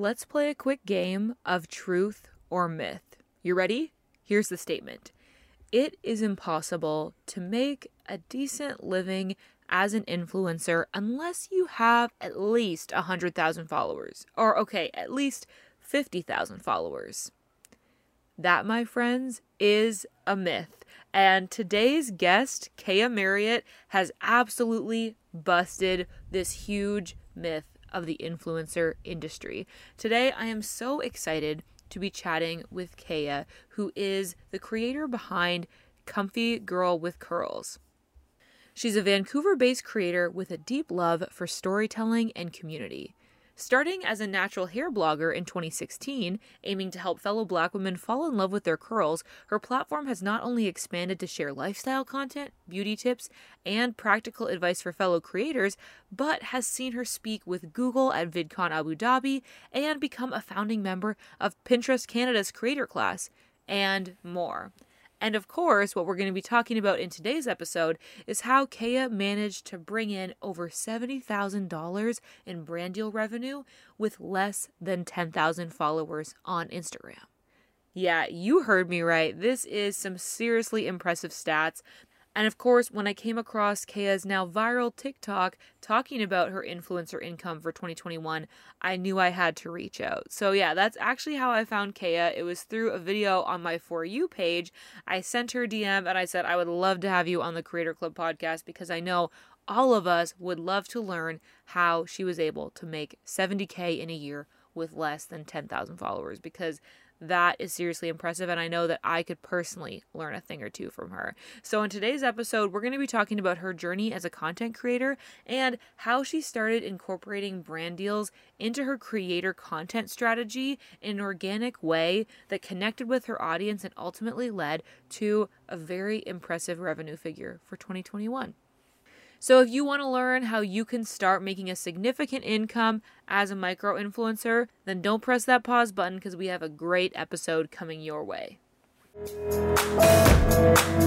Let's play a quick game of truth or myth. You ready? Here's the statement It is impossible to make a decent living as an influencer unless you have at least 100,000 followers. Or, okay, at least 50,000 followers. That, my friends, is a myth. And today's guest, Kea Marriott, has absolutely busted this huge myth of the influencer industry. Today, I am so excited to be chatting with Kea, who is the creator behind Comfy Girl with Curls. She's a Vancouver based creator with a deep love for storytelling and community. Starting as a natural hair blogger in 2016, aiming to help fellow black women fall in love with their curls, her platform has not only expanded to share lifestyle content, beauty tips, and practical advice for fellow creators, but has seen her speak with Google at VidCon Abu Dhabi and become a founding member of Pinterest Canada's creator class, and more. And of course, what we're going to be talking about in today's episode is how Kea managed to bring in over $70,000 in brand deal revenue with less than 10,000 followers on Instagram. Yeah, you heard me right. This is some seriously impressive stats and of course, when I came across Kea's now viral TikTok talking about her influencer income for 2021, I knew I had to reach out. So, yeah, that's actually how I found Kea. It was through a video on my For You page. I sent her a DM and I said, I would love to have you on the Creator Club podcast because I know all of us would love to learn how she was able to make 70K in a year with less than 10,000 followers because that is seriously impressive. And I know that I could personally learn a thing or two from her. So, in today's episode, we're going to be talking about her journey as a content creator and how she started incorporating brand deals into her creator content strategy in an organic way that connected with her audience and ultimately led to a very impressive revenue figure for 2021. So, if you want to learn how you can start making a significant income as a micro influencer, then don't press that pause button because we have a great episode coming your way.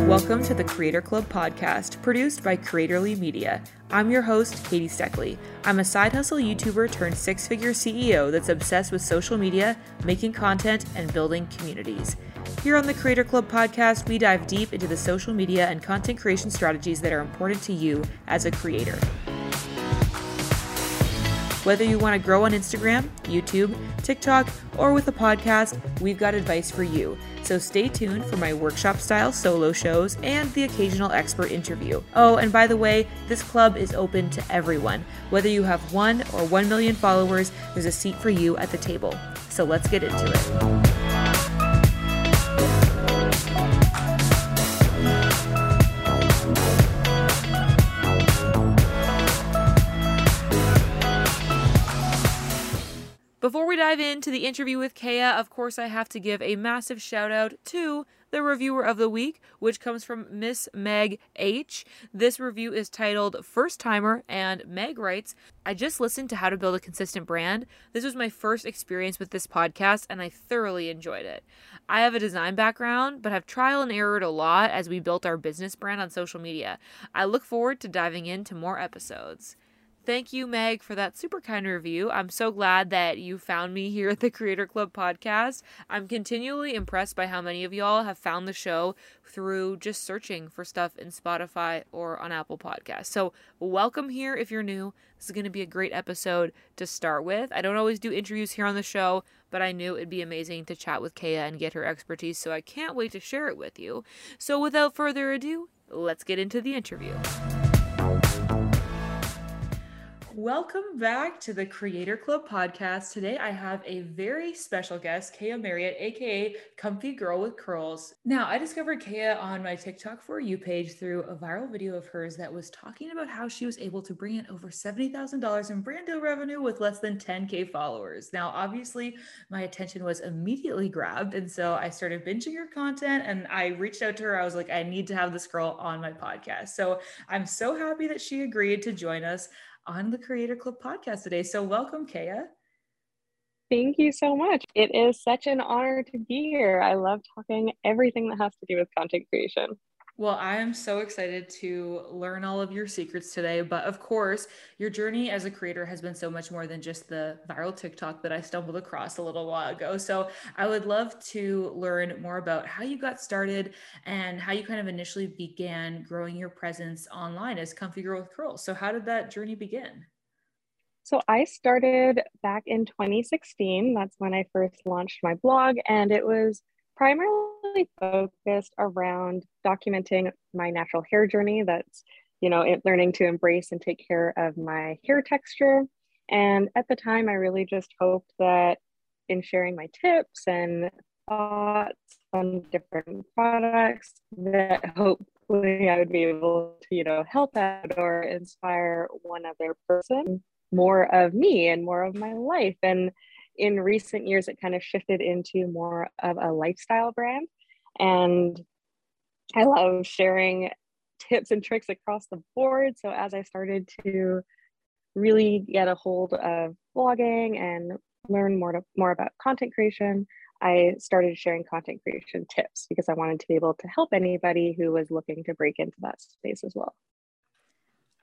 Welcome to the Creator Club podcast, produced by Creatorly Media. I'm your host, Katie Steckly. I'm a side hustle YouTuber turned six figure CEO that's obsessed with social media, making content, and building communities. Here on the Creator Club podcast, we dive deep into the social media and content creation strategies that are important to you as a creator. Whether you want to grow on Instagram, YouTube, TikTok, or with a podcast, we've got advice for you. So stay tuned for my workshop style solo shows and the occasional expert interview. Oh, and by the way, this club is open to everyone. Whether you have one or one million followers, there's a seat for you at the table. So let's get into it. Dive into the interview with Kea, of course, I have to give a massive shout out to the reviewer of the week, which comes from Miss Meg H. This review is titled First Timer, and Meg writes I just listened to How to Build a Consistent Brand. This was my first experience with this podcast, and I thoroughly enjoyed it. I have a design background, but have trial and errored a lot as we built our business brand on social media. I look forward to diving into more episodes. Thank you, Meg, for that super kind review. I'm so glad that you found me here at the Creator Club podcast. I'm continually impressed by how many of y'all have found the show through just searching for stuff in Spotify or on Apple Podcasts. So, welcome here if you're new. This is going to be a great episode to start with. I don't always do interviews here on the show, but I knew it'd be amazing to chat with Kea and get her expertise, so I can't wait to share it with you. So, without further ado, let's get into the interview. Welcome back to the Creator Club podcast. Today I have a very special guest, Kea Marriott, aka Comfy Girl with Curls. Now, I discovered Kea on my TikTok for you page through a viral video of hers that was talking about how she was able to bring in over $70,000 in brand deal revenue with less than 10K followers. Now, obviously, my attention was immediately grabbed. And so I started binging her content and I reached out to her. I was like, I need to have this girl on my podcast. So I'm so happy that she agreed to join us on the Creator Club podcast today. So, welcome, Kea. Thank you so much. It is such an honor to be here. I love talking everything that has to do with content creation. Well, I am so excited to learn all of your secrets today. But of course, your journey as a creator has been so much more than just the viral TikTok that I stumbled across a little while ago. So I would love to learn more about how you got started and how you kind of initially began growing your presence online as Comfy Girl with Curls. So, how did that journey begin? So I started back in 2016. That's when I first launched my blog, and it was primarily focused around documenting my natural hair journey. That's, you know, learning to embrace and take care of my hair texture. And at the time, I really just hoped that in sharing my tips and thoughts on different products, that hopefully I would be able to, you know, help out or inspire one other person more of me and more of my life. And in recent years, it kind of shifted into more of a lifestyle brand. And I love sharing tips and tricks across the board. So as I started to really get a hold of blogging and learn more to, more about content creation, I started sharing content creation tips because I wanted to be able to help anybody who was looking to break into that space as well.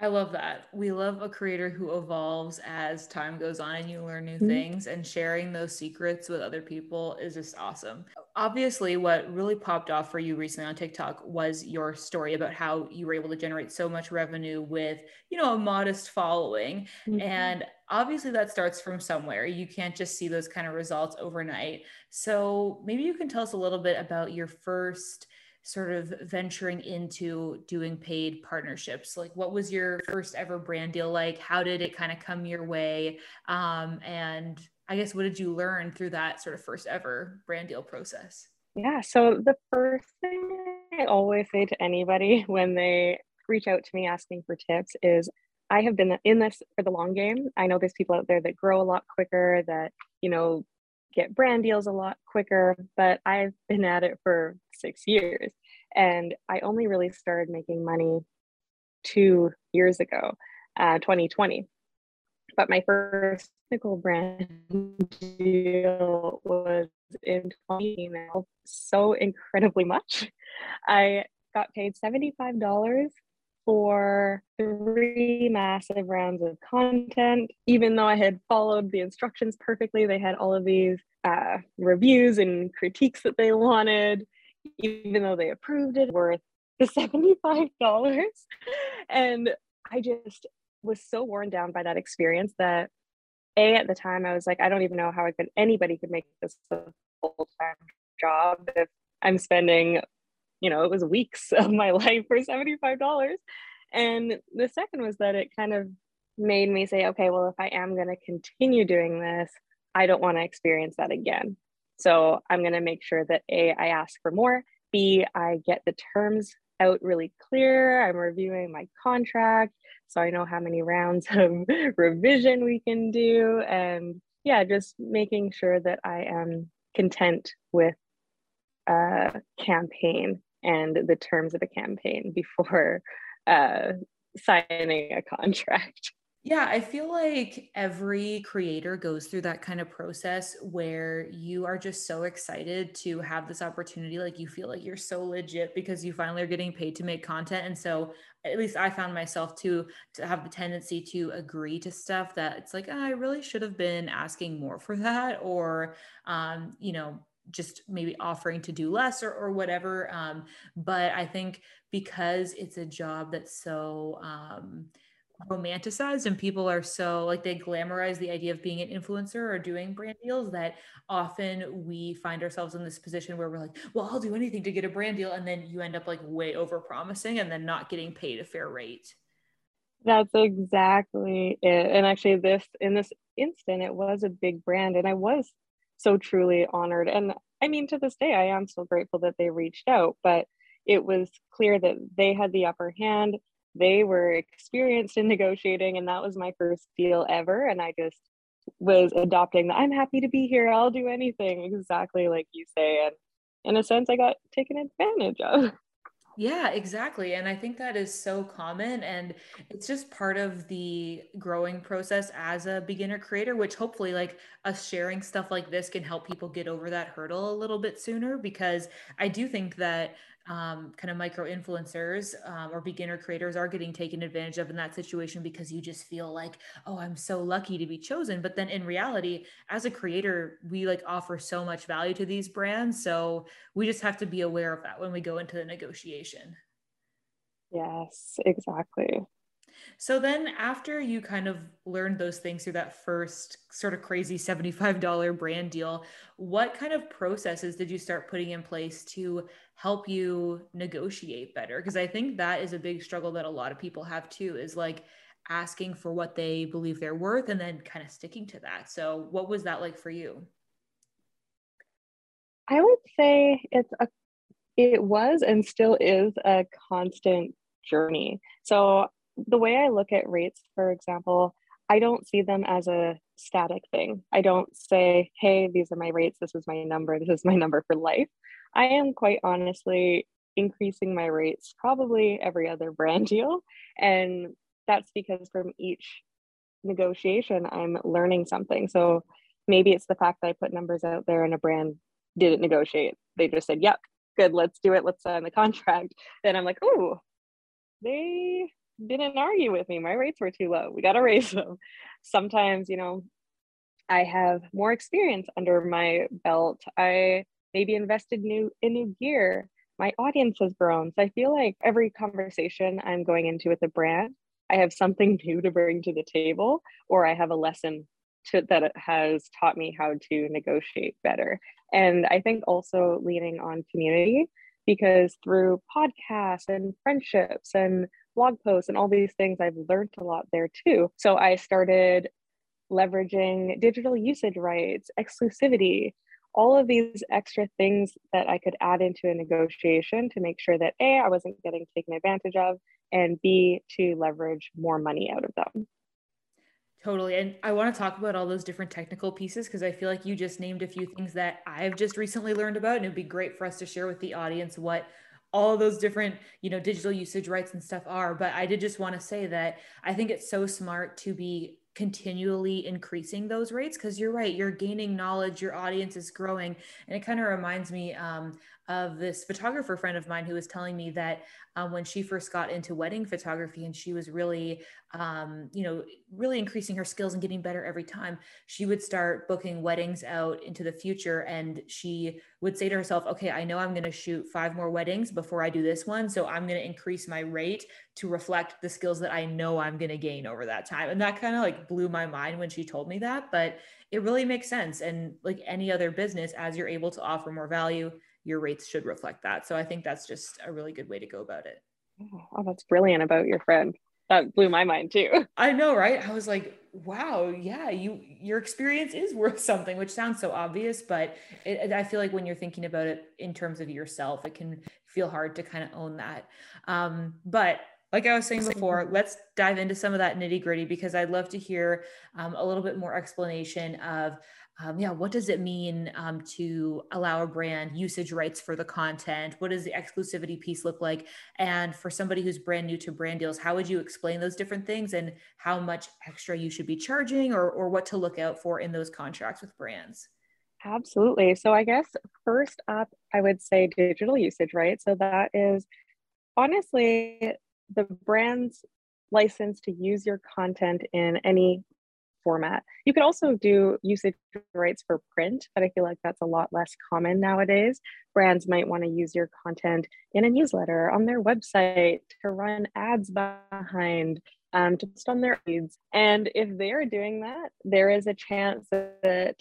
I love that. We love a creator who evolves as time goes on and you learn new mm-hmm. things and sharing those secrets with other people is just awesome. Obviously, what really popped off for you recently on TikTok was your story about how you were able to generate so much revenue with, you know, a modest following. Mm-hmm. And obviously that starts from somewhere. You can't just see those kind of results overnight. So, maybe you can tell us a little bit about your first sort of venturing into doing paid partnerships? Like, what was your first ever brand deal like? How did it kind of come your way? Um, and I guess, what did you learn through that sort of first ever brand deal process? Yeah. So, the first thing I always say to anybody when they reach out to me asking for tips is I have been in this for the long game. I know there's people out there that grow a lot quicker, that, you know, get brand deals a lot quicker, but I've been at it for six years. And I only really started making money two years ago, uh, 2020. But my first technical brand deal was in 20 so incredibly much. I got paid $75 for three massive rounds of content. Even though I had followed the instructions perfectly, they had all of these uh, reviews and critiques that they wanted even though they approved it, worth the $75. And I just was so worn down by that experience that a at the time I was like, I don't even know how I could anybody could make this a full-time job if I'm spending, you know, it was weeks of my life for $75. And the second was that it kind of made me say, okay, well, if I am going to continue doing this, I don't want to experience that again. So I'm going to make sure that A, I ask for more, B, I get the terms out really clear. I'm reviewing my contract so I know how many rounds of revision we can do. And yeah, just making sure that I am content with a campaign and the terms of a campaign before uh, signing a contract. Yeah, I feel like every creator goes through that kind of process where you are just so excited to have this opportunity. Like you feel like you're so legit because you finally are getting paid to make content. And so at least I found myself to to have the tendency to agree to stuff that it's like, oh, I really should have been asking more for that, or um, you know, just maybe offering to do less or, or whatever. Um, but I think because it's a job that's so um romanticized and people are so like they glamorize the idea of being an influencer or doing brand deals that often we find ourselves in this position where we're like well i'll do anything to get a brand deal and then you end up like way over promising and then not getting paid a fair rate that's exactly it and actually this in this instant it was a big brand and i was so truly honored. And i mean to this day i am so grateful that they reached out but it was clear that they had the upper hand. They were experienced in negotiating and that was my first deal ever. And i just was adopting the i'm happy to be here. I'll do anything exactly like you say. And in a sense i got taken advantage of yeah, exactly. And I think that is so common. And it's just part of the growing process as a beginner creator, which hopefully, like us sharing stuff like this, can help people get over that hurdle a little bit sooner. Because I do think that um, kind of micro influencers um, or beginner creators are getting taken advantage of in that situation because you just feel like, oh, I'm so lucky to be chosen. But then in reality, as a creator, we like offer so much value to these brands. So we just have to be aware of that when we go into the negotiation. Yes, exactly. So then after you kind of learned those things through that first sort of crazy $75 brand deal, what kind of processes did you start putting in place to help you negotiate better? Because I think that is a big struggle that a lot of people have too is like asking for what they believe they're worth and then kind of sticking to that. So what was that like for you? I would say it's a it was and still is a constant journey. So the way I look at rates, for example, I don't see them as a static thing. I don't say, hey, these are my rates, this is my number, this is my number for life. I am quite honestly increasing my rates probably every other brand deal. And that's because from each negotiation, I'm learning something. So maybe it's the fact that I put numbers out there and a brand didn't negotiate. They just said, yep, good, let's do it, let's sign the contract. Then I'm like, oh, they didn't argue with me. My rates were too low. We got to raise them. Sometimes, you know, I have more experience under my belt. I maybe invested new in new gear. My audience has grown. So I feel like every conversation I'm going into with a brand, I have something new to bring to the table, or I have a lesson to, that has taught me how to negotiate better. And I think also leaning on community because through podcasts and friendships and blog posts and all these things, I've learned a lot there too. So I started leveraging digital usage rights, exclusivity, all of these extra things that I could add into a negotiation to make sure that A, I wasn't getting taken advantage of, and B, to leverage more money out of them. Totally. And I want to talk about all those different technical pieces because I feel like you just named a few things that I've just recently learned about. And it'd be great for us to share with the audience what all those different you know digital usage rights and stuff are but i did just want to say that i think it's so smart to be continually increasing those rates because you're right you're gaining knowledge your audience is growing and it kind of reminds me um, of this photographer friend of mine who was telling me that um, when she first got into wedding photography and she was really um, you know really increasing her skills and getting better every time she would start booking weddings out into the future. And she would say to herself okay i know i'm going to shoot five more weddings before i do this one. So i'm going to increase my rate to reflect the skills that i know i'm going to gain over that time. And that kind of like blew my mind when she told me that but it really makes sense. And like any other business as you're able to offer more value your rates should reflect that. So I think that's just a really good way to go about it. Oh, that's brilliant about your friend. That blew my mind too. I know, right? I was like, wow, yeah, you your experience is worth something, which sounds so obvious, but it, I feel like when you're thinking about it in terms of yourself, it can feel hard to kind of own that. Um, but like I was saying before, let's dive into some of that nitty gritty because I'd love to hear um, a little bit more explanation of um, yeah, what does it mean um, to allow a brand usage rights for the content? What does the exclusivity piece look like? And for somebody who's brand new to brand deals, how would you explain those different things and how much extra you should be charging or, or what to look out for in those contracts with brands? Absolutely. So, I guess first up, I would say digital usage, right? So, that is honestly the brand's license to use your content in any format. You could also do usage rights for print, but I feel like that's a lot less common nowadays. Brands might want to use your content in a newsletter, on their website, to run ads behind, um, post on their feeds. And if they're doing that, there is a chance that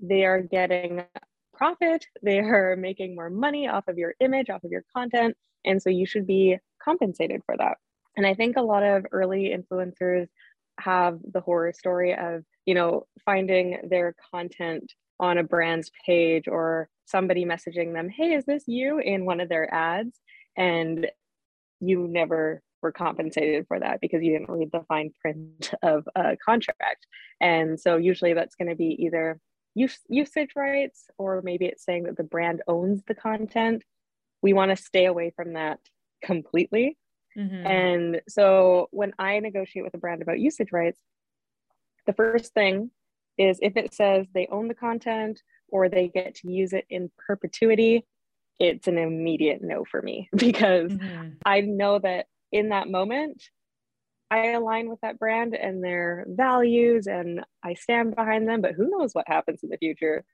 they are getting profit, they are making more money off of your image, off of your content. And so you should be compensated for that. And I think a lot of early influencers have the horror story of you know finding their content on a brand's page or somebody messaging them hey is this you? in one of their ads and you never were compensated for that because you didn't read the fine print of a contract. And so usually that's going to be either use, usage rights or maybe it's saying that the brand owns the content. We want to stay away from that completely Mm-hmm. And so when I negotiate with a brand about usage rights, the first thing is if it says they own the content or they get to use it in perpetuity, it's an immediate no for me because mm-hmm. I know that in that moment, I align with that brand and their values and I stand behind them, but who knows what happens in the future.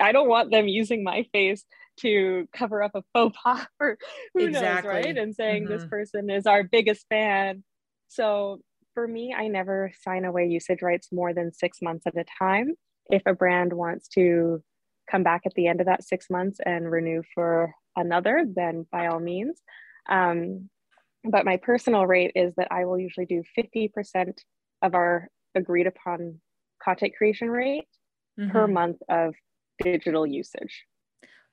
I don't want them using my face to cover up a faux pas or who exactly. knows, right? And saying mm-hmm. this person is our biggest fan. So for me, I never sign away usage rights more than six months at a time. If a brand wants to come back at the end of that six months and renew for another, then by all means. Um, but my personal rate is that I will usually do 50% of our agreed upon content creation rate mm-hmm. per month of digital usage.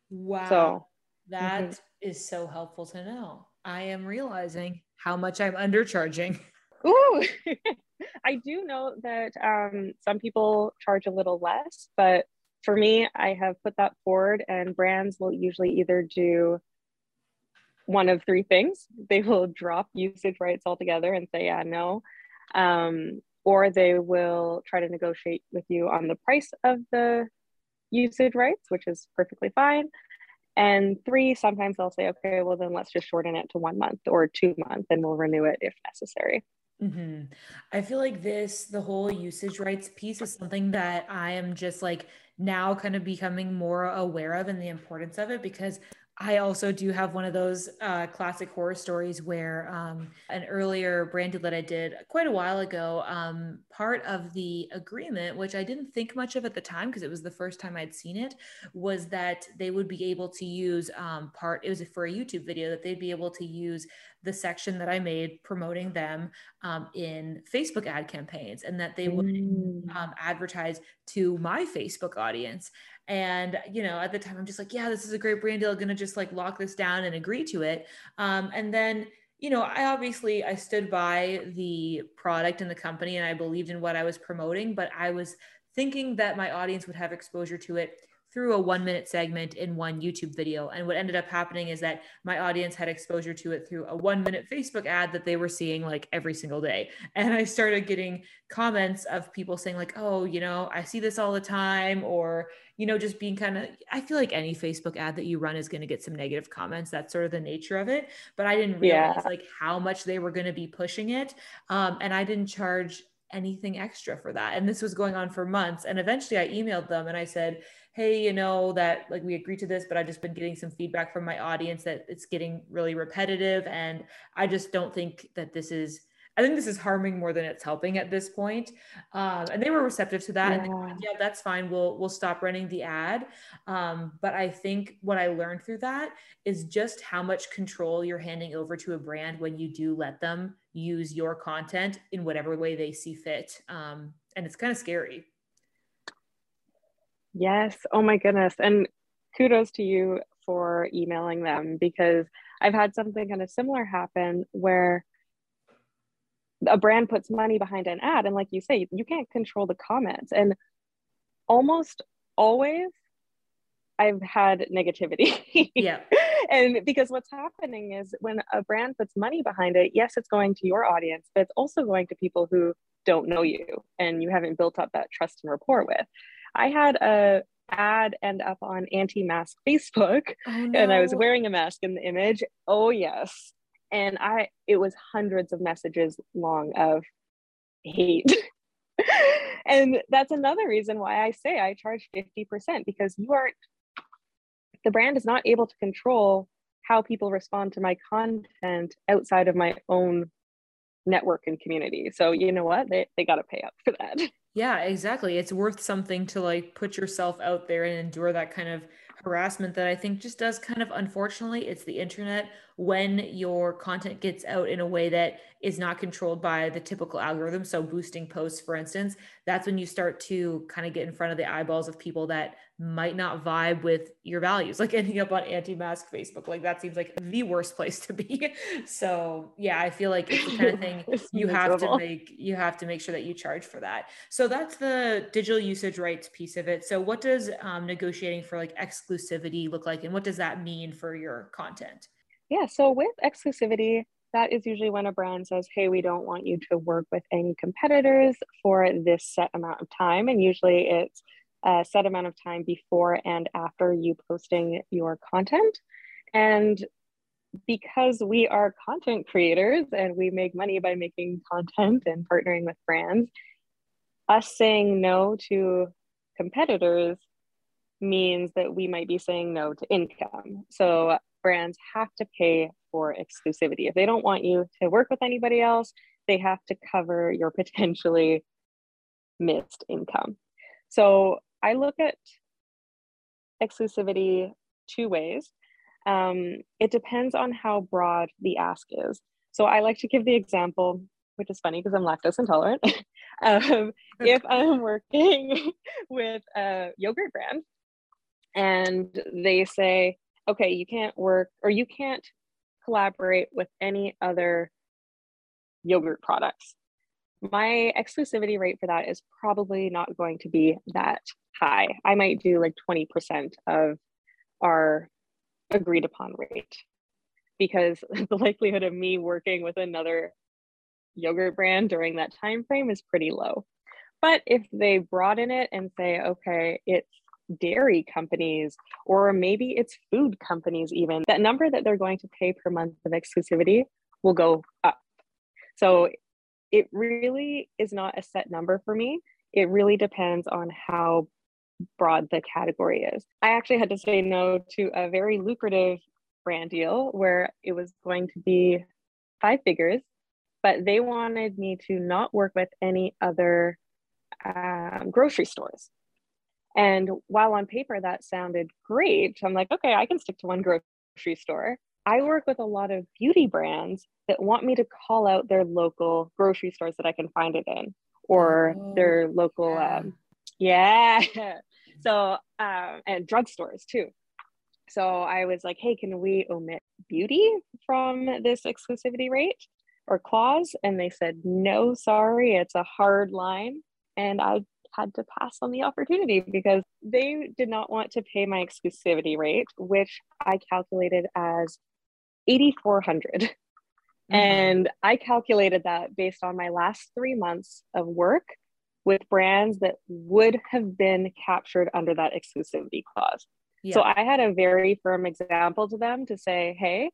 Wow. So that mm-hmm. is so helpful to know. I am realizing how much I'm undercharging. Ooh, I do know that um, some people charge a little less, but for me, I have put that forward, and brands will usually either do one of three things. They will drop usage rights altogether and say, yeah, no. Um, or they will try to negotiate with you on the price of the usage rights, which is perfectly fine. And three, sometimes they'll say, okay, well, then let's just shorten it to one month or two months and we'll renew it if necessary. Mm-hmm. I feel like this, the whole usage rights piece is something that I am just like now kind of becoming more aware of and the importance of it because I also do have one of those uh, classic horror stories where um, an earlier brand deal that I did quite a while ago, um, part of the agreement, which I didn't think much of at the time because it was the first time I'd seen it, was that they would be able to use um, part, it was for a YouTube video, that they'd be able to use the section that I made promoting them um, in Facebook ad campaigns and that they would mm. um, advertise to my Facebook audience. And, you know, at the time, I'm just like, yeah, this is a great brand deal. I'm going to just like lock this down and agree to it. Um, and then, you know, I obviously I stood by the product and the company and I believed in what I was promoting, but I was thinking that my audience would have exposure to it through a one minute segment in one YouTube video. And what ended up happening is that my audience had exposure to it through a one minute Facebook ad that they were seeing like every single day. And I started getting comments of people saying, like, oh, you know, I see this all the time, or, you know, just being kind of, I feel like any Facebook ad that you run is going to get some negative comments. That's sort of the nature of it. But I didn't realize yeah. like how much they were going to be pushing it. Um, and I didn't charge anything extra for that. And this was going on for months. And eventually I emailed them and I said, hey, you know, that like we agreed to this, but I've just been getting some feedback from my audience that it's getting really repetitive. And I just don't think that this is, I think this is harming more than it's helping at this point. Um, and they were receptive to that. Yeah. And like, yeah, that's fine. We'll, we'll stop running the ad. Um, but I think what I learned through that is just how much control you're handing over to a brand when you do let them use your content in whatever way they see fit. Um, and it's kind of scary. Yes. Oh my goodness. And kudos to you for emailing them because I've had something kind of similar happen where a brand puts money behind an ad and like you say you can't control the comments and almost always I've had negativity. yeah. and because what's happening is when a brand puts money behind it, yes, it's going to your audience, but it's also going to people who don't know you and you haven't built up that trust and rapport with. I had a ad end up on anti-mask Facebook oh, no. and I was wearing a mask in the image. Oh yes. And I it was hundreds of messages long of hate. and that's another reason why I say I charge 50% because you aren't the brand is not able to control how people respond to my content outside of my own network and community. So you know what? They they got to pay up for that. Yeah, exactly. It's worth something to like put yourself out there and endure that kind of harassment that I think just does kind of unfortunately it's the internet when your content gets out in a way that is not controlled by the typical algorithm so boosting posts for instance that's when you start to kind of get in front of the eyeballs of people that might not vibe with your values like ending up on anti-mask facebook. Like that seems like the worst place to be. So yeah i feel like it's the kind of thing you have to make you have to make sure that you charge for that. So that's the digital usage rights piece of it. So what does um, negotiating for like exclusivity look like and what does that mean for your content? Yeah, so with exclusivity, that is usually when a brand says, hey, we don't want you to work with any competitors for this set amount of time. And usually it's a set amount of time before and after you posting your content. And because we are content creators and we make money by making content and partnering with brands, us saying no to competitors means that we might be saying no to income. So brands have to pay for exclusivity. If they don't want you to work with anybody else, they have to cover your potentially missed income. So I look at exclusivity two ways. Um, it depends on how broad the ask is. So I like to give the example, which is funny because I'm lactose intolerant. um, if I'm working with a yogurt brand and they say, okay, you can't work or you can't collaborate with any other yogurt products. My exclusivity rate for that is probably not going to be that high. I might do like 20% of our agreed upon rate because the likelihood of me working with another yogurt brand during that time frame is pretty low. But if they broaden it and say, okay, it's dairy companies or maybe it's food companies even that number that they're going to pay per month of exclusivity will go up so it really is not a set number for me. It really depends on how broad the category is. I actually had to say no to a very lucrative brand deal where it was going to be five figures but they wanted me to not work with any other um, grocery stores. And while on paper that sounded great, I'm like, okay, I can stick to one grocery store. I work with a lot of beauty brands that want me to call out their local grocery stores that I can find it in or oh, their local, yeah. Um, yeah. so, um, and drugstores too. So I was like, hey, can we omit beauty from this exclusivity rate or clause? And they said, no, sorry, it's a hard line. And I had to pass on the opportunity because they did not want to pay my exclusivity rate, which I calculated as 8,400. Mm-hmm. And I calculated that based on my last three months of work with brands that would have been captured under that exclusivity clause. Yeah. So I had a very firm example to them to say, hey,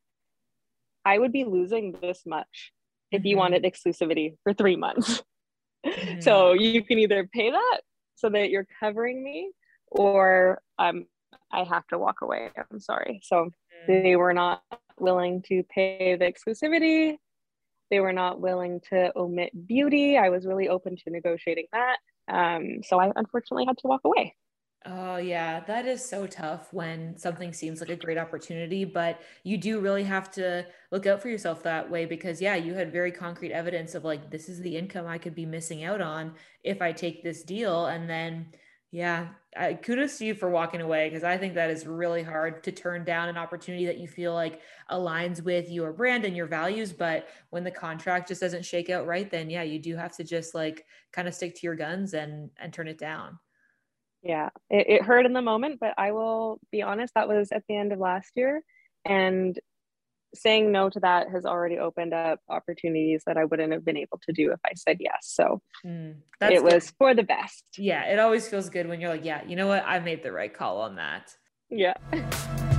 I would be losing this much if you mm-hmm. wanted exclusivity for three months. Mm-hmm. So you can either pay that so that you're covering me or I'm I have to walk away. I'm sorry. So mm-hmm. they were not willing to pay the exclusivity. They were not willing to omit beauty. I was really open to negotiating that. Um, so I unfortunately had to walk away. Oh, yeah. That is so tough when something seems like a great opportunity, but you do really have to look out for yourself that way because, yeah, you had very concrete evidence of like, this is the income I could be missing out on if I take this deal. And then, yeah, I, kudos to you for walking away because I think that is really hard to turn down an opportunity that you feel like aligns with your brand and your values. But when the contract just doesn't shake out right, then yeah, you do have to just like kind of stick to your guns and and turn it down. Yeah, it, it hurt in the moment, but I will be honest, that was at the end of last year. And saying no to that has already opened up opportunities that I wouldn't have been able to do if I said yes. So mm, it was good. for the best. Yeah, it always feels good when you're like, yeah, you know what? I made the right call on that. Yeah.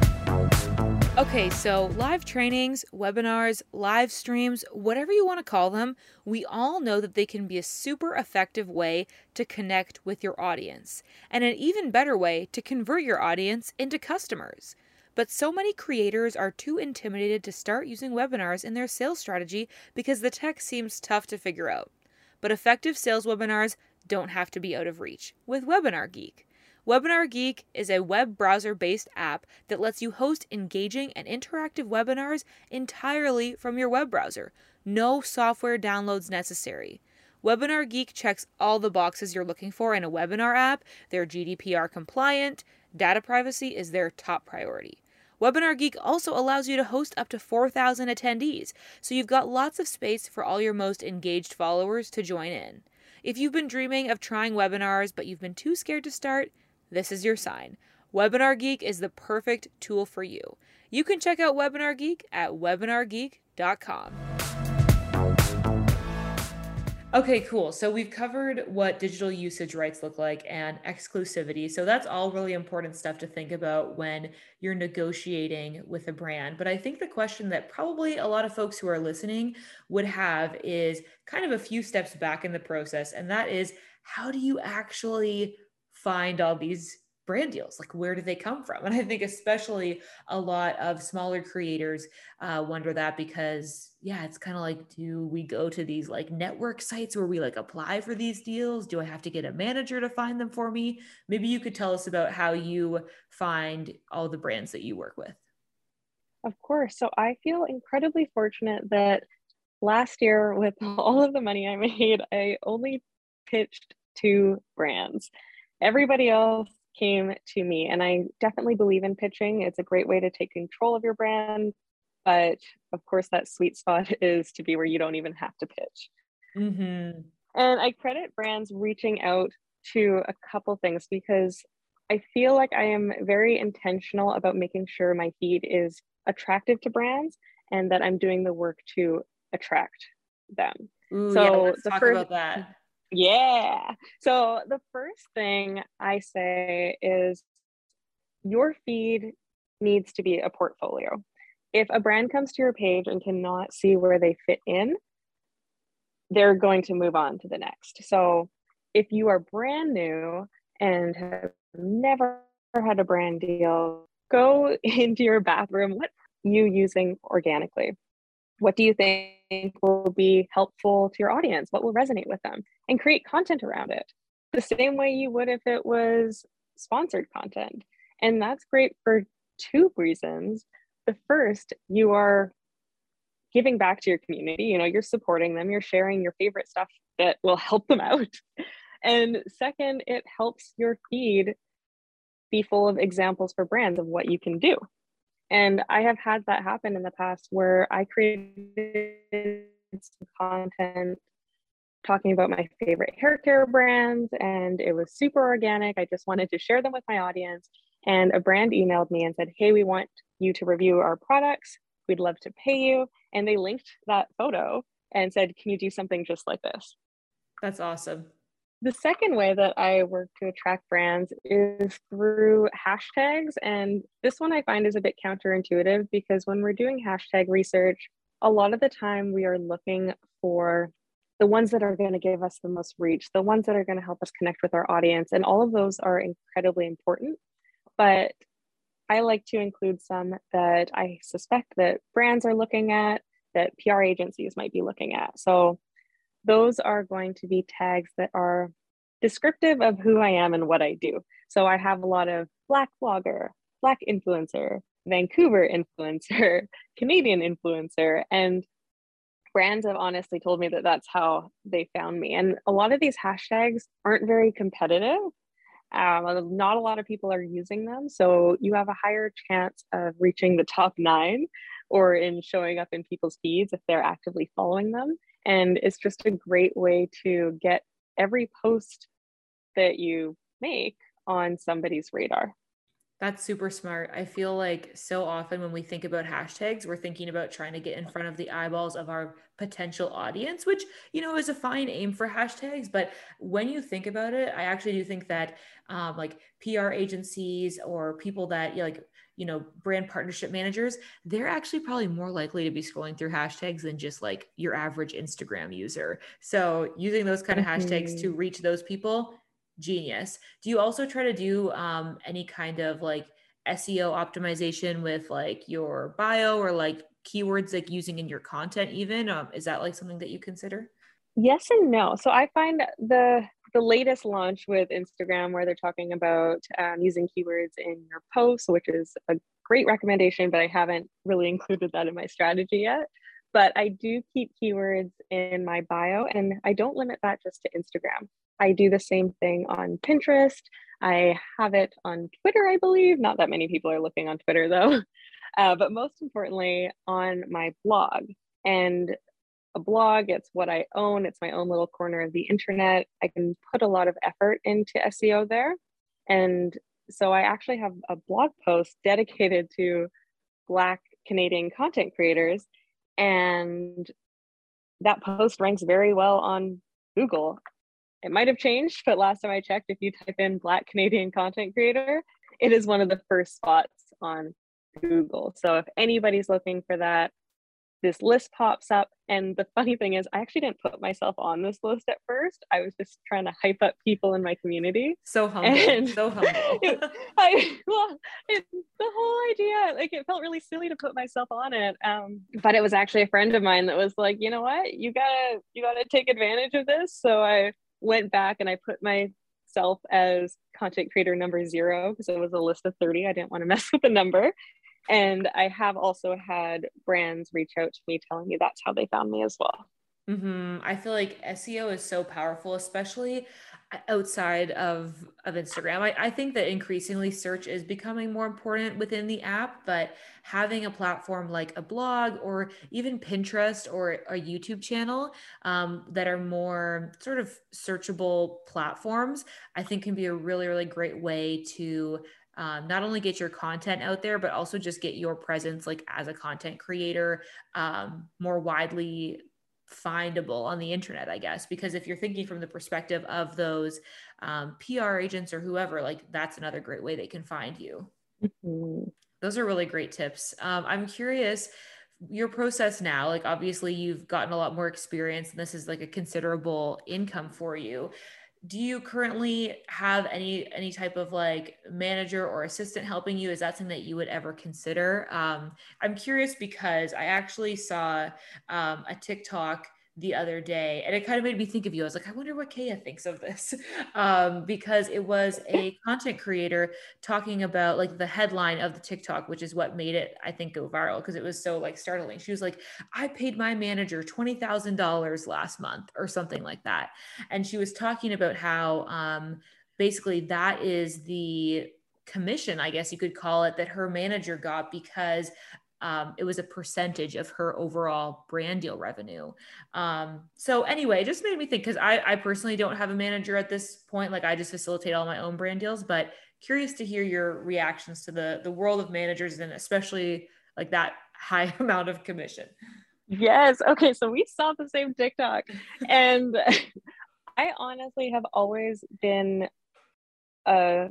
Okay, so live trainings, webinars, live streams, whatever you want to call them, we all know that they can be a super effective way to connect with your audience, and an even better way to convert your audience into customers. But so many creators are too intimidated to start using webinars in their sales strategy because the tech seems tough to figure out. But effective sales webinars don't have to be out of reach with Webinar Geek. Webinar Geek is a web browser based app that lets you host engaging and interactive webinars entirely from your web browser. No software downloads necessary. Webinar Geek checks all the boxes you're looking for in a webinar app. They're GDPR compliant, data privacy is their top priority. Webinar Geek also allows you to host up to 4,000 attendees, so you've got lots of space for all your most engaged followers to join in. If you've been dreaming of trying webinars but you've been too scared to start, this is your sign. Webinar Geek is the perfect tool for you. You can check out Webinar Geek at webinargeek.com. Okay, cool. So we've covered what digital usage rights look like and exclusivity. So that's all really important stuff to think about when you're negotiating with a brand. But I think the question that probably a lot of folks who are listening would have is kind of a few steps back in the process. And that is how do you actually find all these brand deals like where do they come from? And i think especially a lot of smaller creators uh, wonder that because yeah it's kind of like do we go to these like network sites where we like apply for these deals? Do i have to get a manager to find them for me? Maybe you could tell us about how you find all the brands that you work with. Of course. So i feel incredibly fortunate that last year with all of the money i made i only pitched two brands. Everybody else came to me. And I definitely believe in pitching. It's a great way to take control of your brand. But of course, that sweet spot is to be where you don't even have to pitch. Mm-hmm. And I credit brands reaching out to a couple things because I feel like I am very intentional about making sure my feed is attractive to brands and that I'm doing the work to attract them. Ooh, so yeah, let's the talk first, about that. Yeah. So the first thing I say is your feed needs to be a portfolio. If a brand comes to your page and cannot see where they fit in, they're going to move on to the next. So if you are brand new and have never had a brand deal, go into your bathroom. What are you using organically? What do you think will be helpful to your audience? What will resonate with them? And create content around it the same way you would if it was sponsored content. And that's great for two reasons. The first, you are giving back to your community. You know, you're supporting them, you're sharing your favorite stuff that will help them out. And second, it helps your feed be full of examples for brands of what you can do. And I have had that happen in the past where I created some content talking about my favorite hair care brands and it was super organic. I just wanted to share them with my audience. And a brand emailed me and said, Hey, we want you to review our products. We'd love to pay you. And they linked that photo and said, Can you do something just like this? That's awesome. The second way that I work to attract brands is through hashtags. And this one I find is a bit counterintuitive because when we're doing hashtag research, a lot of the time we are looking for the ones that are going to give us the most reach, the ones that are going to help us connect with our audience. And all of those are incredibly important. But I like to include some that I suspect that brands are looking at, that PR agencies might be looking at. So those are going to be tags that are descriptive of who I am and what I do. So I have a lot of Black blogger, Black influencer, Vancouver influencer, Canadian influencer, and brands have honestly told me that that's how they found me. And a lot of these hashtags aren't very competitive. Um, not a lot of people are using them. So you have a higher chance of reaching the top nine or in showing up in people's feeds if they're actively following them. And it's just a great way to get every post that you make on somebody's radar. That's super smart. I feel like so often when we think about hashtags, we're thinking about trying to get in front of the eyeballs of our potential audience, which, you know, is a fine aim for hashtags. But when you think about it, I actually do think that um, like PR agencies or people that you like you know, brand partnership managers, they're actually probably more likely to be scrolling through hashtags than just like your average Instagram user. So using those kind of mm-hmm. hashtags to mm-hmm. reach those people, genius. Do you also try to do um, any kind of like SEO optimization with like your bio or like keywords like using in your content even? Um, is that like something that you consider? Yes and no. So I find the the latest launch with Instagram where they're talking about um, using keywords in your posts, which is a great recommendation, but I haven't really included that in my strategy yet. But I do keep keywords in my bio and I don't limit that just to Instagram. I do the same thing on Pinterest. I have it on Twitter, I believe. Not that many people are looking on Twitter though. Uh, but most importantly, on my blog. And a blog, it's what I own, it's my own little corner of the internet. I can put a lot of effort into SEO there. And so I actually have a blog post dedicated to Black Canadian content creators. And that post ranks very well on Google. It might have changed, but last time I checked, if you type in Black Canadian content creator, it is one of the first spots on Google. So if anybody's looking for that, this list pops up. And the funny thing is, I actually didn't put myself on this list at first. I was just trying to hype up people in my community. So humble. And so humble. it, I, well, it, the whole idea, like it felt really silly to put myself on it. Um, but it was actually a friend of mine that was like, you know what, you gotta, you gotta take advantage of this. So I went back and I put myself as content creator number zero because it was a list of 30. I didn't want to mess with the number. And I have also had brands reach out to me telling me that's how they found me as well. Mm-hmm. I feel like SEO is so powerful, especially outside of of Instagram. I, I think that increasingly search is becoming more important within the app, but having a platform like a blog or even Pinterest or a YouTube channel um, that are more sort of searchable platforms, I think can be a really, really great way to um, not only get your content out there, but also just get your presence like as a content creator um, more widely findable on the internet, I guess. Because if you're thinking from the perspective of those um, PR agents or whoever, like that's another great way they can find you. Mm-hmm. Those are really great tips. Um, I'm curious your process now like obviously you've gotten a lot more experience and this is like a considerable income for you do you currently have any any type of like manager or assistant helping you? Is that something that you would ever consider? Um, i'm curious because i actually saw um, a tiktok the other day and it kind of made me think of you. I was like i wonder what Kea thinks of this. Um, because it was a content creator talking about like the headline of the tiktok which is what made it i think go viral because it was so like startling. She was like i paid my manager $20000 last month or something like that. And she was talking about how um, basically that is the commission, I guess you could call it, that her manager got because um, it was a percentage of her overall brand deal revenue. Um, so anyway, it just made me think because I, I personally don't have a manager at this point. Like I just facilitate all my own brand deals, but curious to hear your reactions to the the world of managers and especially like that high amount of commission. Yes. Okay. So we saw the same TikTok, and I honestly have always been a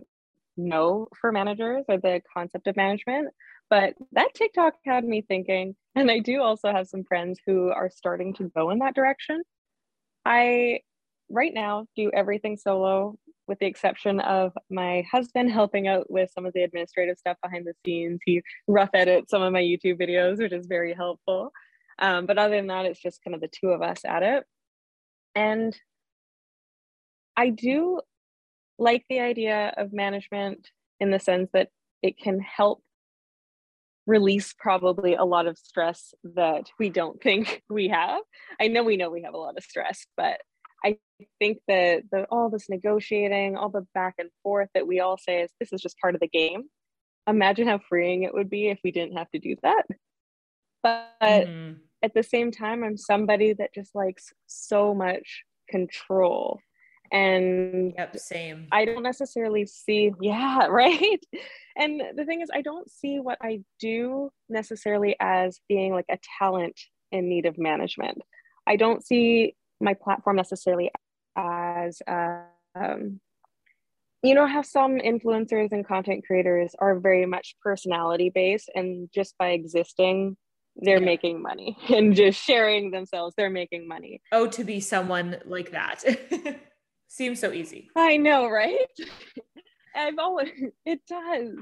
no for managers or the concept of management. But that TikTok had me thinking, and I do also have some friends who are starting to go in that direction. I right now do everything solo with the exception of my husband helping out with some of the administrative stuff behind the scenes. He rough edits some of my YouTube videos, which is very helpful. Um, but other than that, it's just kind of the two of us at it. And I do like the idea of management in the sense that it can help release probably a lot of stress that we don't think we have. I know we know we have a lot of stress, but I think that the all this negotiating, all the back and forth that we all say is this is just part of the game. Imagine how freeing it would be if we didn't have to do that. But mm-hmm. at the same time, I'm somebody that just likes so much control and yep same. I don't necessarily see yeah right? And the thing is i don't see what i do necessarily as being like a talent in need of management. I don't see my platform necessarily as uh, um, you know how some influencers and content creators are very much personality based and just by existing they're yeah. making money and just sharing themselves they're making money. Oh to be someone like that Seems so easy. I know, right? I've always it does.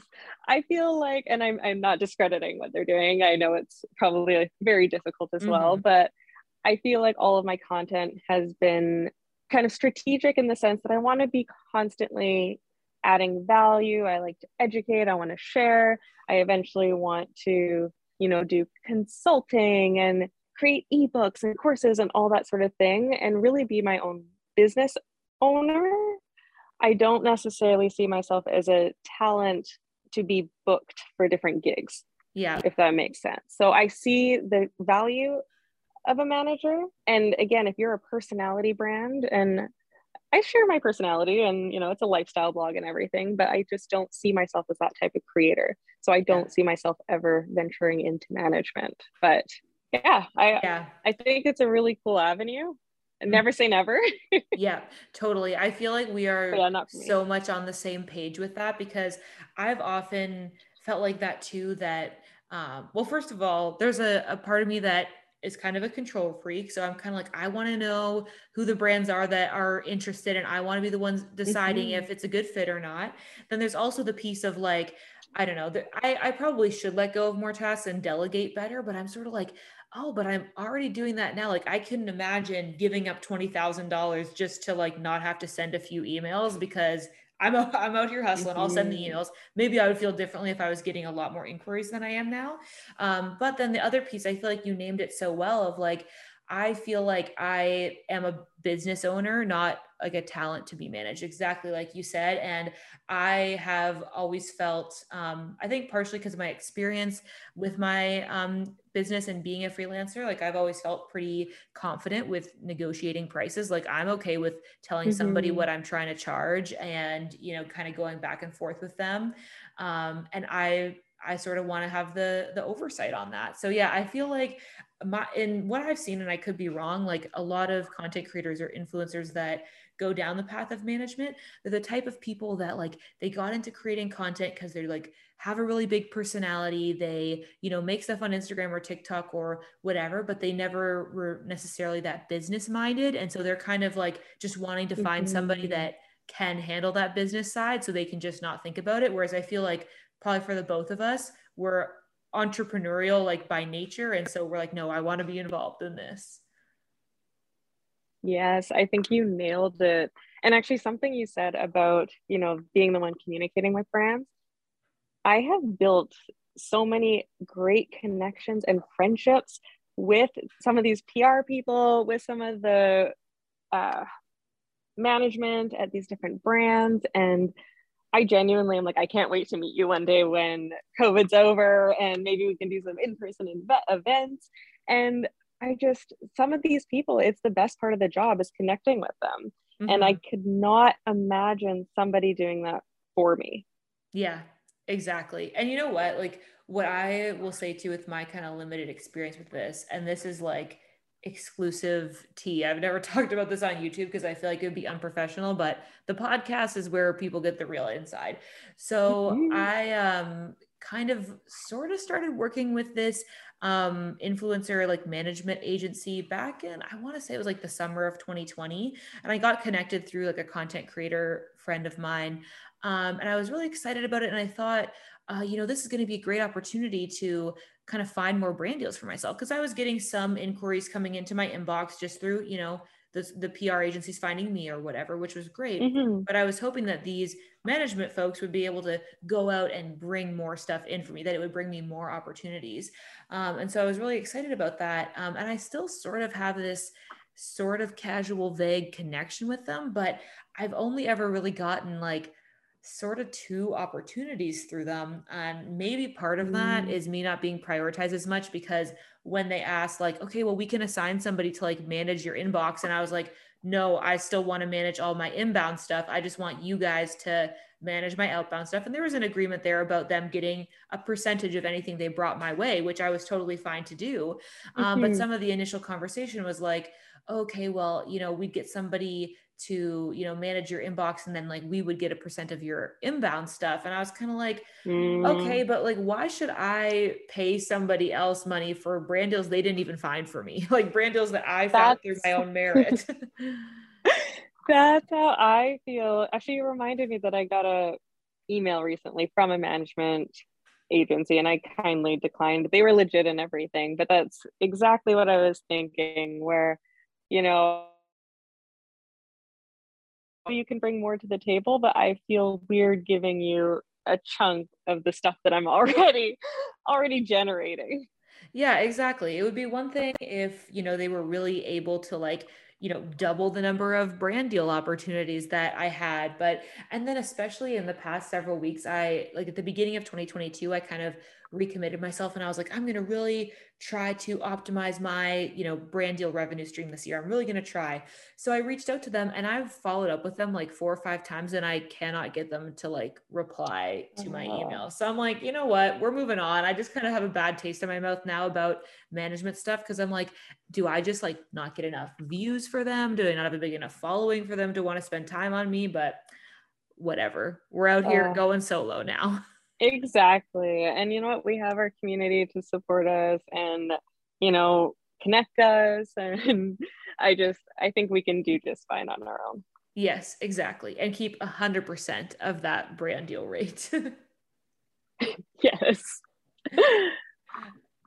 I feel like, and I'm I'm not discrediting what they're doing. I know it's probably very difficult as mm-hmm. well, but I feel like all of my content has been kind of strategic in the sense that I want to be constantly adding value. I like to educate. I want to share. I eventually want to, you know, do consulting and create ebooks and courses and all that sort of thing, and really be my own business owner, I don't necessarily see myself as a talent to be booked for different gigs. Yeah. If that makes sense. So I see the value of a manager. And again, if you're a personality brand and I share my personality and you know it's a lifestyle blog and everything, but I just don't see myself as that type of creator. So I don't yeah. see myself ever venturing into management. But yeah, I yeah. I think it's a really cool avenue never say never. yeah, totally. I feel like we are yeah, so much on the same page with that because I've often felt like that too. That, um, well, first of all, there's a, a part of me that is kind of a control freak. So I'm kind of like, I want to know who the brands are that are interested, and I want to be the ones deciding mm-hmm. if it's a good fit or not. Then there's also the piece of like, I don't know, I, I probably should let go of more tasks and delegate better, but I'm sort of like, oh, but I'm already doing that now. Like I couldn't imagine giving up $20,000 just to like not have to send a few emails because I'm, a, I'm out here hustling. Mm-hmm. I'll send the mm-hmm. emails. Maybe I would feel differently if I was getting a lot more inquiries than I am now. Um, but then the other piece, I feel like you named it so well of like, I feel like I am a business owner, not like a talent to be managed, exactly like you said. And I have always felt, um, I think partially because of my experience with my um, business and being a freelancer, like I've always felt pretty confident with negotiating prices. Like I'm okay with telling mm-hmm. somebody what I'm trying to charge and, you know, kind of going back and forth with them. Um, and I, I sort of want to have the the oversight on that. So yeah, I feel like my in what I've seen, and I could be wrong, like a lot of content creators or influencers that go down the path of management, they're the type of people that like they got into creating content because they're like have a really big personality. They, you know, make stuff on Instagram or TikTok or whatever, but they never were necessarily that business minded. And so they're kind of like just wanting to find mm-hmm. somebody that can handle that business side so they can just not think about it. Whereas I feel like probably for the both of us, we're entrepreneurial like by nature. And so we're like no i want to be involved in this. Yes i think you nailed it. And actually something you said about you know being the one communicating with brands i have built so many great connections and friendships with some of these pr people with some of the uh, management at these different brands. And I genuinely am like, I can't wait to meet you one day when COVID's over and maybe we can do some in person events. And I just, some of these people, it's the best part of the job is connecting with them. Mm-hmm. And I mm-hmm. could not imagine somebody doing that for me. Yeah, exactly. And you know what? Like, what I will say too, with my kind of limited experience with this, and this is like, exclusive tea. I've never talked about this on YouTube because I feel like it would be unprofessional, but the podcast is where people get the real inside. So mm-hmm. I um kind of sort of started working with this um influencer like management agency back in I want to say it was like the summer of 2020 and I got connected through like a content creator friend of mine um and I was really excited about it and I thought uh, you know this is going to be a great opportunity to kind of find more brand deals for myself because I was getting some inquiries coming into my inbox just through, you know, the, the PR agencies finding me or whatever, which was great. Mm-hmm. But I was hoping that these management folks would be able to go out and bring more stuff in for me, that it would bring me more opportunities. Um, and so I was really excited about that. Um, and I still sort of have this sort of casual, vague connection with them, but I've only ever really gotten like sort of two opportunities through them. And maybe part of that mm. is me not being prioritized as much because when they asked, like, okay, well, we can assign somebody to like manage your inbox. And I was like, no, I still want to manage all my inbound stuff. I just want you guys to manage my outbound stuff. And there was an agreement there about them getting a percentage of anything they brought my way, which I was totally fine to do. Um, mm-hmm. But some of the initial conversation was like, okay, well, you know, we'd get somebody to you know manage your inbox and then like we would get a percent of your inbound stuff. And i was kind of like mm. okay but like why should i pay somebody else money for brand deals they didn't even find for me? Like brand deals that i found through my own merit. That's how i feel. Actually you reminded me that i got a email recently from a management agency and i kindly declined. They were legit and everything but that's exactly what i was thinking where you know you can bring more to the table, but I feel weird giving you a chunk of the stuff that I'm already already generating. Yeah, exactly. It would be one thing if, you know, they were really able to like you know double the number of brand deal opportunities that i had but and then especially in the past several weeks i like at the beginning of 2022 i kind of recommitted myself and I was like, I'm going to really try to optimize my, you know, brand deal revenue stream this year. I'm really going to try. So I reached out to them and I've followed up with them like four or five times and I cannot get them to like reply to my oh. email. So I'm like, you know what? We're moving on. I just kind of have a bad taste in my mouth now about management stuff because I'm like, do I just like not get enough views for them? Do I not have a big enough following for them to want to spend time on me? But whatever. We're out here uh, going solo now. Exactly. And you know what? We have our community to support us and, you know, connect us. And I just, I think we can do just fine on our own. Yes, exactly. And keep a hundred percent of that brand deal rate. yes.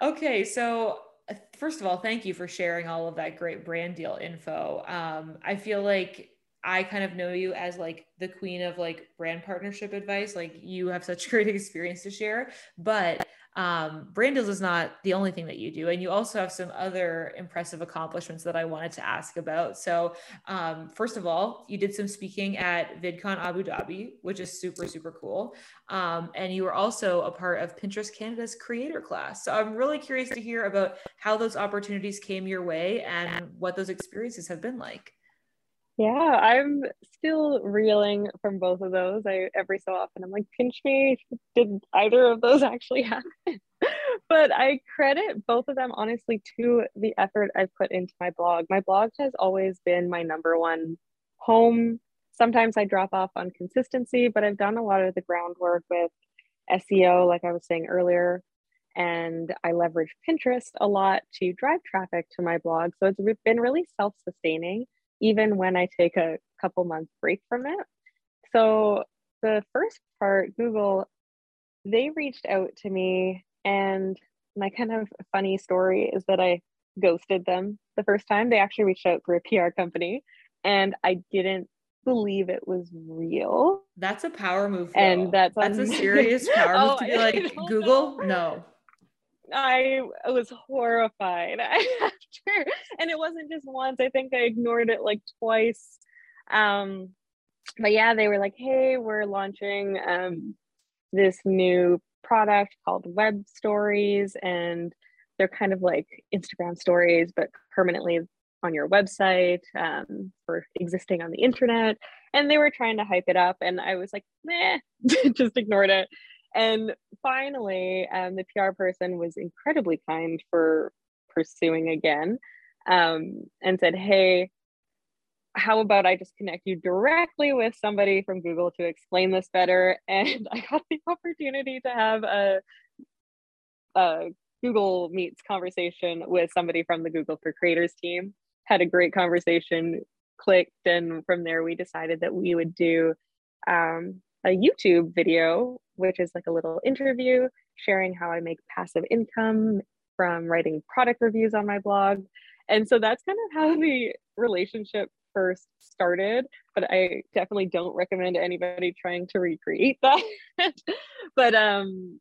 okay. So uh, first of all, thank you for sharing all of that great brand deal info. Um, I feel like I kind of know you as like the queen of like brand partnership advice. Like you have such great experience to share, but um, brand deals is not the only thing that you do. And you also have some other impressive accomplishments that I wanted to ask about. So, um, first of all, you did some speaking at VidCon Abu Dhabi, which is super, super cool. Um, and you were also a part of Pinterest Canada's creator class. So, I'm really curious to hear about how those opportunities came your way and what those experiences have been like. Yeah, I'm still reeling from both of those. I every so often I'm like, pinch me. Did either of those actually happen? but I credit both of them honestly to the effort I've put into my blog. My blog has always been my number one home. Sometimes I drop off on consistency, but I've done a lot of the groundwork with SEO, like I was saying earlier, and I leverage Pinterest a lot to drive traffic to my blog. So it's been really self sustaining even when I take a couple months break from it. So the first part, Google, they reached out to me and my kind of funny story is that I ghosted them the first time. They actually reached out for a PR company and I didn't believe it was real. That's a power move. Though. And that's that's a serious power oh, move to be like Google. No. I was horrified after, and it wasn't just once. I think I ignored it like twice. Um, but yeah, they were like, "Hey, we're launching um, this new product called Web Stories, and they're kind of like Instagram stories, but permanently on your website um, for existing on the internet." And they were trying to hype it up, and I was like, "Meh," just ignored it. And finally, um, the PR person was incredibly kind for pursuing again um, and said, Hey, how about I just connect you directly with somebody from Google to explain this better? And I got the opportunity to have a, a Google Meets conversation with somebody from the Google for Creators team. Had a great conversation, clicked, and from there we decided that we would do um, a YouTube video which is like a little interview sharing how I make passive income from writing product reviews on my blog. And so that's kind of how the relationship first started, but I definitely don't recommend anybody trying to recreate that. but um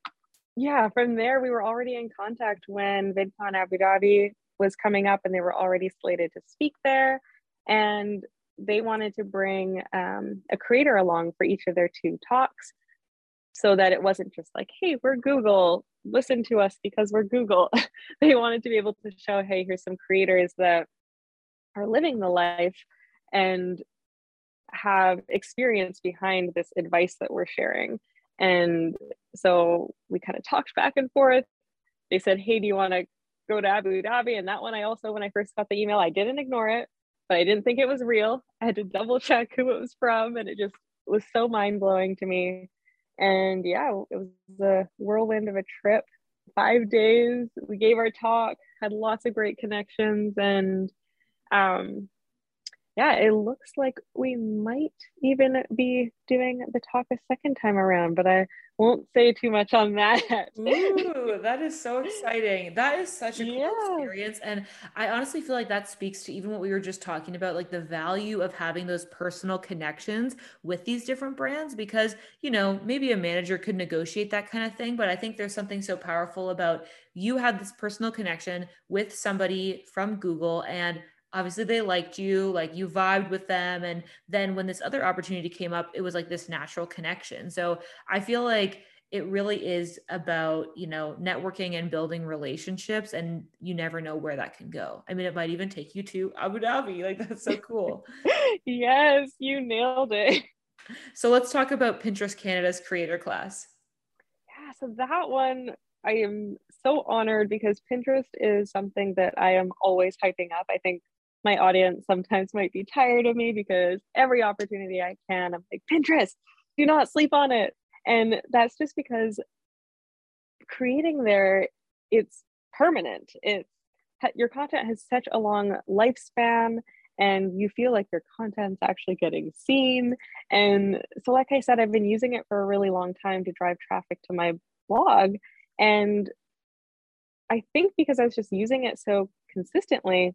yeah, from there we were already in contact when VidCon Abu Dhabi was coming up and they were already slated to speak there and they wanted to bring um, a creator along for each of their two talks so that it wasn't just like, hey, we're Google, listen to us because we're Google. they wanted to be able to show, hey, here's some creators that are living the life and have experience behind this advice that we're sharing. And so we kind of talked back and forth. They said, hey, do you want to go to Abu Dhabi? And that one, I also, when I first got the email, I didn't ignore it, but I didn't think it was real. I had to double check who it was from. And it just was so mind blowing to me and yeah, it was a whirlwind of a trip. Five days. We gave our talk, had lots of great connections, and um, yeah, it looks like we might even be doing the talk a second time around, but I won't say too much on that. Ooh, that is so exciting. That is such a cool yeah. experience. And I honestly feel like that speaks to even what we were just talking about, like the value of having those personal connections with these different brands, because, you know, maybe a manager could negotiate that kind of thing. But I think there's something so powerful about you had this personal connection with somebody from Google and obviously they liked you like you vibed with them and then when this other opportunity came up it was like this natural connection. So i feel like it really is about you know networking and building relationships and you never know where that can go. I mean it might even take you to abu dhabi. Like that's so cool. Yes you nailed it. So let's talk about pinterest canada's creator class. Yeah so that one I am so honored because Pinterest is something that I am always hyping up. I think my audience sometimes might be tired of me because every opportunity I can, I'm like, Pinterest, do not sleep on it. And that's just because creating there, it's permanent. It's your content has such a long lifespan and you feel like your content's actually getting seen. And so, like I said, I've been using it for a really long time to drive traffic to my blog. And I think because I was just using it so consistently,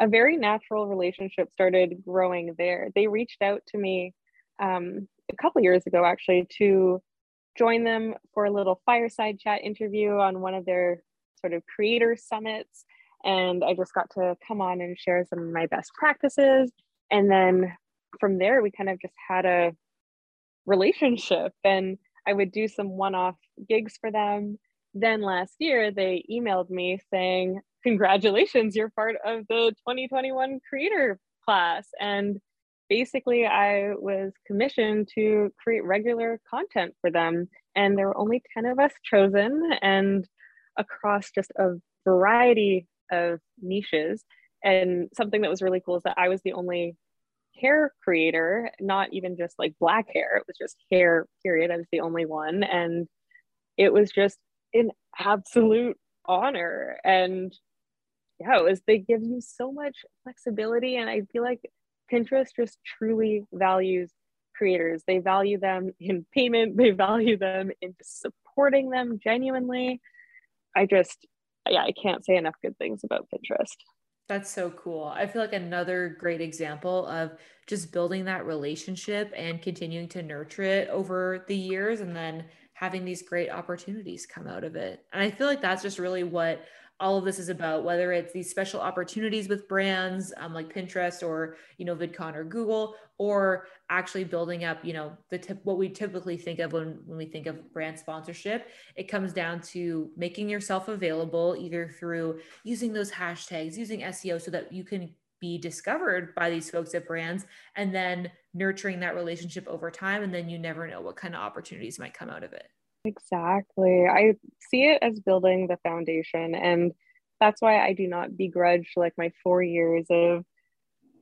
a very natural relationship started growing there. They reached out to me um, a couple years ago, actually, to join them for a little fireside chat interview on one of their sort of creator summits. And I just got to come on and share some of my best practices. And then from there, we kind of just had a relationship. And I would do some one off gigs for them. Then last year, they emailed me saying, Congratulations, you're part of the 2021 creator class. And basically, I was commissioned to create regular content for them. And there were only 10 of us chosen, and across just a variety of niches. And something that was really cool is that I was the only hair creator, not even just like black hair, it was just hair, period. I was the only one. And it was just an absolute honor. And was, they give you so much flexibility. And I feel like Pinterest just truly values creators. They value them in payment, they value them in supporting them genuinely. I just, yeah, I can't say enough good things about Pinterest. That's so cool. I feel like another great example of just building that relationship and continuing to nurture it over the years and then having these great opportunities come out of it. And I feel like that's just really what all of this is about whether it's these special opportunities with brands um, like pinterest or you know vidcon or google or actually building up you know the tip what we typically think of when, when we think of brand sponsorship. It comes down to making yourself available either through using those hashtags using seo so that you can be discovered by these folks at brands and then nurturing that relationship over time and then you never know what kind of opportunities might come out of it Exactly. I see it as building the foundation. And that's why I do not begrudge like my four years of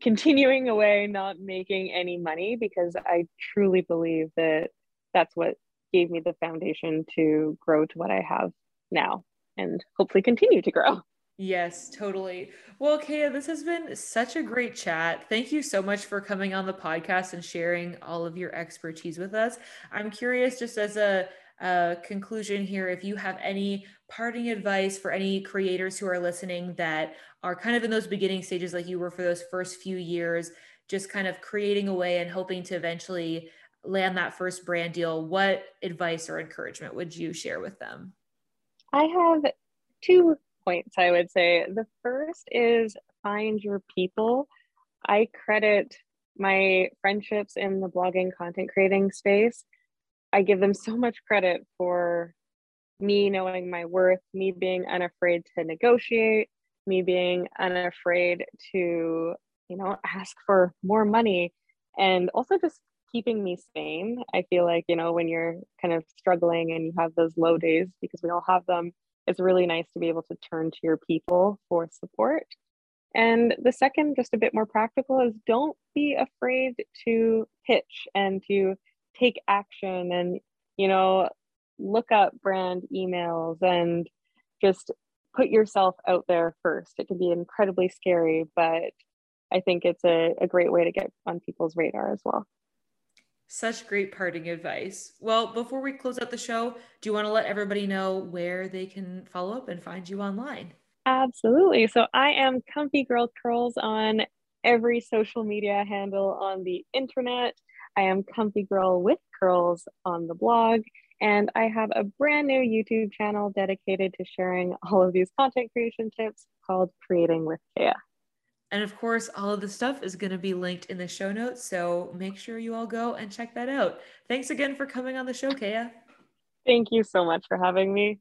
continuing away, not making any money, because I truly believe that that's what gave me the foundation to grow to what I have now and hopefully continue to grow. Yes, totally. Well, Kea, this has been such a great chat. Thank you so much for coming on the podcast and sharing all of your expertise with us. I'm curious, just as a uh, conclusion here, if you have any parting advice for any creators who are listening that are kind of in those beginning stages, like you were for those first few years, just kind of creating away and hoping to eventually land that first brand deal, what advice or encouragement would you share with them? I have two points I would say. The first is find your people. I credit my friendships in the blogging content creating space I give them so much credit for me knowing my worth, me being unafraid to negotiate, me being unafraid to, you know, ask for more money, and also just keeping me sane. I feel like, you know, when you're kind of struggling and you have those low days, because we all have them, it's really nice to be able to turn to your people for support. And the second, just a bit more practical, is don't be afraid to pitch and to take action and you know look up brand emails and just put yourself out there first it can be incredibly scary but i think it's a, a great way to get on people's radar as well such great parting advice. Well, before we close out the show, do you want to let everybody know where they can follow up and find you online? Absolutely. So I am Comfy Girl Curls on every social media handle on the internet. I am Comfy Girl with Curls on the blog, and I have a brand new YouTube channel dedicated to sharing all of these content creation tips called Creating with Kea. And of course, all of the stuff is going to be linked in the show notes. So make sure you all go and check that out. Thanks again for coming on the show, Kea. Thank you so much for having me.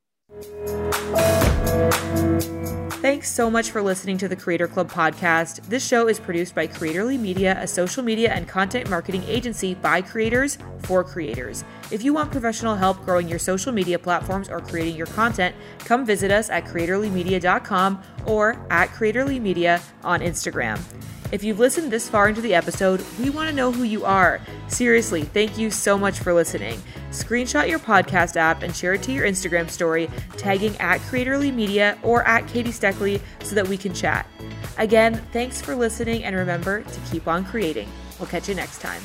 Thanks so much for listening to the Creator Club podcast. This show is produced by Creatorly Media, a social media and content marketing agency by creators for creators. If you want professional help growing your social media platforms or creating your content, come visit us at creatorlymedia.com or at creatorlymedia on Instagram. If you've listened this far into the episode, we want to know who you are. Seriously, thank you so much for listening. Screenshot your podcast app and share it to your Instagram story, tagging at Creatorly Media or at Katie Steckly so that we can chat. Again, thanks for listening and remember to keep on creating. We'll catch you next time.